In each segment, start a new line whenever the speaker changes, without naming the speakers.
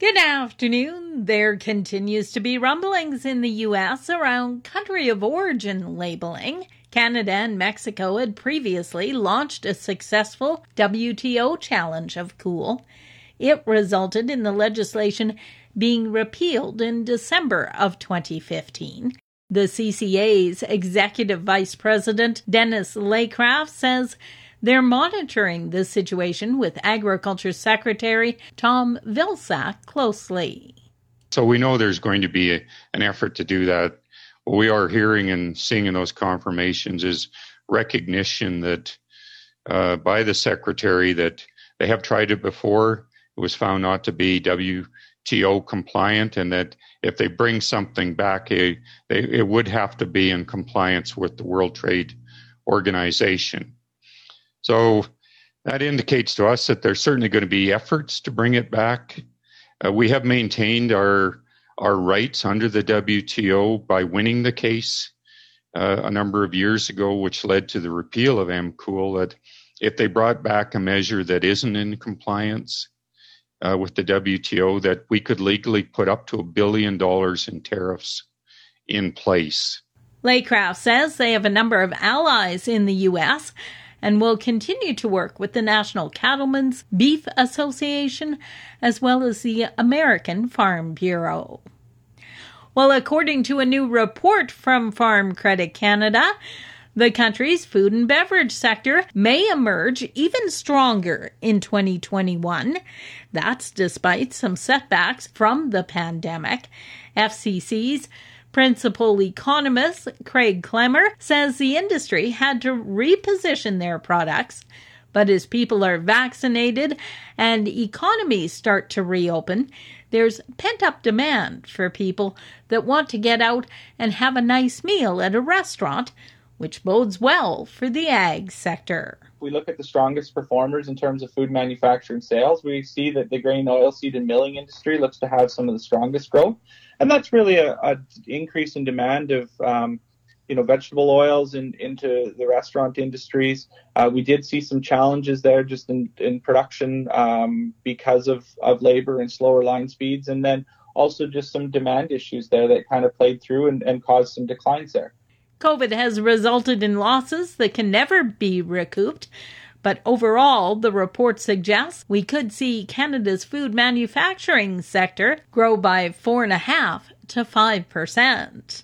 Good afternoon. There continues to be rumblings in the U.S. around country of origin labeling. Canada and Mexico had previously launched a successful WTO challenge of cool. It resulted in the legislation being repealed in December of 2015. The CCA's executive vice president, Dennis Laycraft, says they're monitoring the situation with Agriculture Secretary Tom Vilsack closely.
So we know there's going to be a, an effort to do that. What we are hearing and seeing in those confirmations is recognition that uh, by the secretary that they have tried it before. It was found not to be WTO compliant, and that if they bring something back, it, it would have to be in compliance with the World Trade Organization. So that indicates to us that there's certainly going to be efforts to bring it back. Uh, we have maintained our our rights under the WTO by winning the case uh, a number of years ago, which led to the repeal of MCOOL. That if they brought back a measure that isn't in compliance uh, with the WTO, that we could legally put up to a billion dollars in tariffs in place.
Laycraft says they have a number of allies in the U.S and will continue to work with the National Cattlemen's Beef Association as well as the American Farm Bureau. Well, according to a new report from Farm Credit Canada, the country's food and beverage sector may emerge even stronger in 2021. That's despite some setbacks from the pandemic. FCC's Principal economist Craig Klemmer says the industry had to reposition their products, but as people are vaccinated and economies start to reopen, there's pent up demand for people that want to get out and have a nice meal at a restaurant, which bodes well for the ag sector.
We look at the strongest performers in terms of food manufacturing sales, we see that the grain, oilseed, and milling industry looks to have some of the strongest growth and that's really a, a increase in demand of um, you know vegetable oils in, into the restaurant industries. Uh, we did see some challenges there just in, in production um, because of, of labor and slower line speeds, and then also just some demand issues there that kind of played through and, and caused some declines there.
COVID has resulted in losses that can never be recouped. But overall, the report suggests we could see Canada's food manufacturing sector grow by 4.5 to 5%.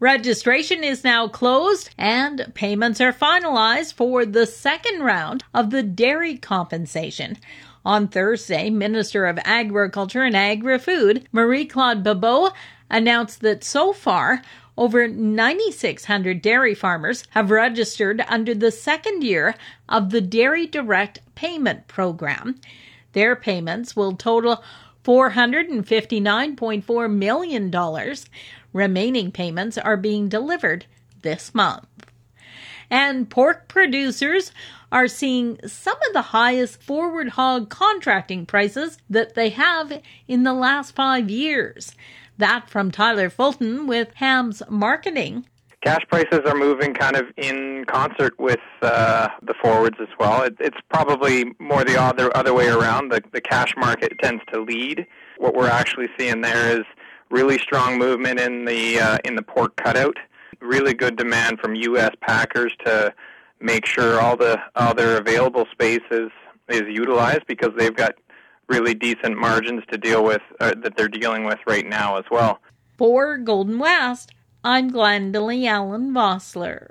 Registration is now closed and payments are finalized for the second round of the dairy compensation. On Thursday, Minister of Agriculture and Agri Food, Marie Claude Bibeau, announced that so far, over 9,600 dairy farmers have registered under the second year of the Dairy Direct Payment Program. Their payments will total $459.4 million. Remaining payments are being delivered this month. And pork producers are seeing some of the highest forward hog contracting prices that they have in the last five years. That from Tyler Fulton with Hams Marketing.
Cash prices are moving kind of in concert with uh, the forwards as well. It, it's probably more the other other way around. The, the cash market tends to lead. What we're actually seeing there is really strong movement in the uh, in the pork cutout. Really good demand from U.S. packers to make sure all the all their available space is, is utilized because they've got really decent margins to deal with uh, that they're dealing with right now as well.
For Golden West, I'm Glendalee Allen Vossler.